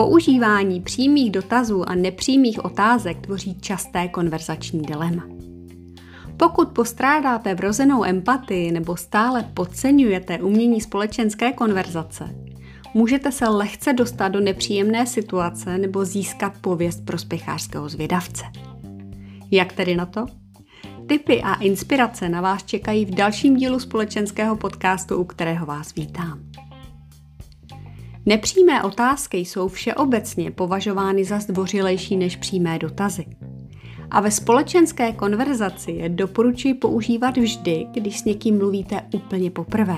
Používání přímých dotazů a nepřímých otázek tvoří časté konverzační dilema. Pokud postrádáte vrozenou empatii nebo stále podceňujete umění společenské konverzace, můžete se lehce dostat do nepříjemné situace nebo získat pověst prospěchářského zvědavce. Jak tedy na to? Tipy a inspirace na vás čekají v dalším dílu společenského podcastu, u kterého vás vítám. Nepřímé otázky jsou všeobecně považovány za zdvořilejší než přímé dotazy. A ve společenské konverzaci je doporučuji používat vždy, když s někým mluvíte úplně poprvé.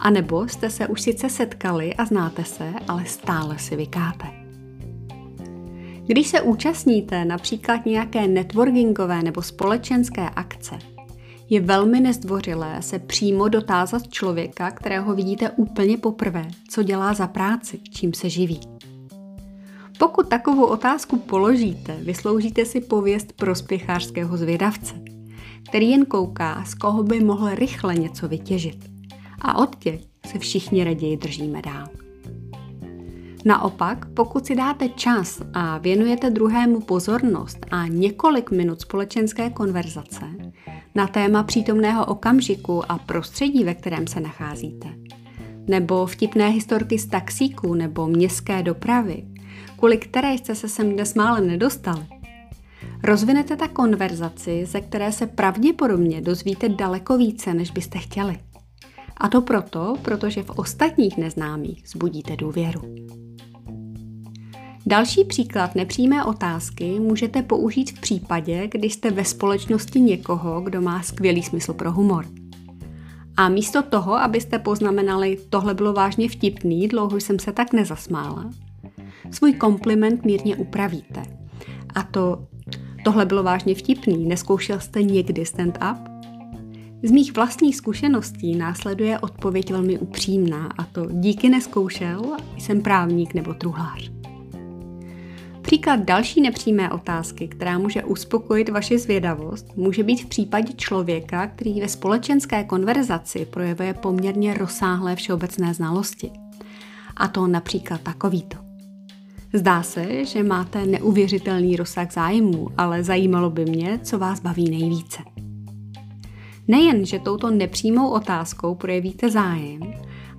A nebo jste se už sice setkali a znáte se, ale stále si vykáte. Když se účastníte například nějaké networkingové nebo společenské akce, je velmi nezdvořilé se přímo dotázat člověka, kterého vidíte úplně poprvé, co dělá za práci, čím se živí. Pokud takovou otázku položíte, vysloužíte si pověst prospěchářského zvědavce, který jen kouká, z koho by mohl rychle něco vytěžit. A od těch se všichni raději držíme dál. Naopak, pokud si dáte čas a věnujete druhému pozornost a několik minut společenské konverzace, na téma přítomného okamžiku a prostředí, ve kterém se nacházíte. Nebo vtipné historky z taxíku nebo městské dopravy, kvůli které jste se sem dnes málem nedostali. Rozvinete tak konverzaci, ze které se pravděpodobně dozvíte daleko více, než byste chtěli. A to proto, protože v ostatních neznámých zbudíte důvěru. Další příklad nepřímé otázky můžete použít v případě, když jste ve společnosti někoho, kdo má skvělý smysl pro humor. A místo toho, abyste poznamenali, tohle bylo vážně vtipný, dlouho jsem se tak nezasmála, svůj kompliment mírně upravíte. A to, tohle bylo vážně vtipný, neskoušel jste někdy stand-up? Z mých vlastních zkušeností následuje odpověď velmi upřímná a to díky neskoušel, jsem právník nebo truhlář. Příklad další nepřímé otázky, která může uspokojit vaši zvědavost, může být v případě člověka, který ve společenské konverzaci projevuje poměrně rozsáhlé všeobecné znalosti. A to například takovýto. Zdá se, že máte neuvěřitelný rozsah zájmu, ale zajímalo by mě, co vás baví nejvíce. Nejen, že touto nepřímou otázkou projevíte zájem,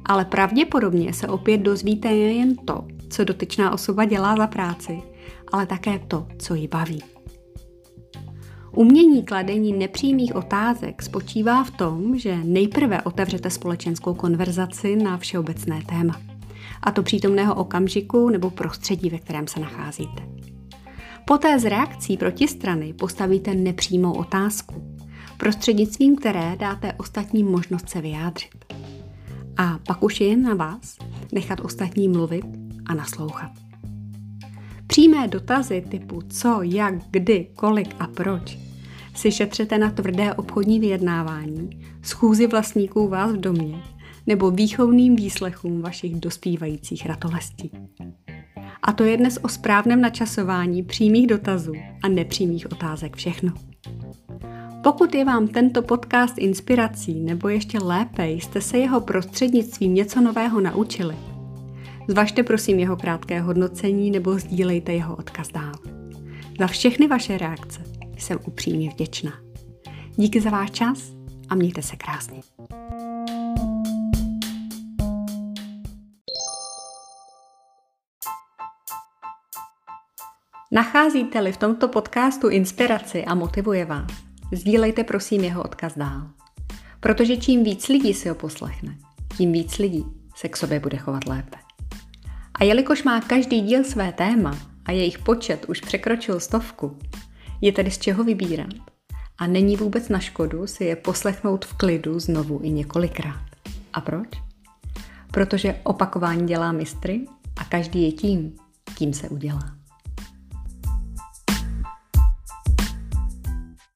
ale pravděpodobně se opět dozvíte jen to, co dotyčná osoba dělá za práci, ale také to, co ji baví. Umění kladení nepřímých otázek spočívá v tom, že nejprve otevřete společenskou konverzaci na všeobecné téma, a to přítomného okamžiku nebo prostředí, ve kterém se nacházíte. Poté z reakcí protistrany postavíte nepřímou otázku, prostřednictvím které dáte ostatním možnost se vyjádřit. A pak už je jen na vás nechat ostatní mluvit a naslouchat. Přímé dotazy typu co, jak, kdy, kolik a proč si šetřete na tvrdé obchodní vyjednávání, schůzi vlastníků vás v domě nebo výchovným výslechům vašich dospívajících ratolestí. A to je dnes o správném načasování přímých dotazů a nepřímých otázek všechno. Pokud je vám tento podcast inspirací, nebo ještě lépe jste se jeho prostřednictvím něco nového naučili, Zvažte prosím jeho krátké hodnocení nebo sdílejte jeho odkaz dál. Za všechny vaše reakce jsem upřímně vděčná. Díky za váš čas a mějte se krásně. Nacházíte-li v tomto podcastu inspiraci a motivuje vás, sdílejte prosím jeho odkaz dál. Protože čím víc lidí si ho poslechne, tím víc lidí se k sobě bude chovat lépe. A jelikož má každý díl své téma a jejich počet už překročil stovku, je tedy z čeho vybírat. A není vůbec na škodu si je poslechnout v klidu znovu i několikrát. A proč? protože opakování dělá mistry a každý je tím, kým se udělá.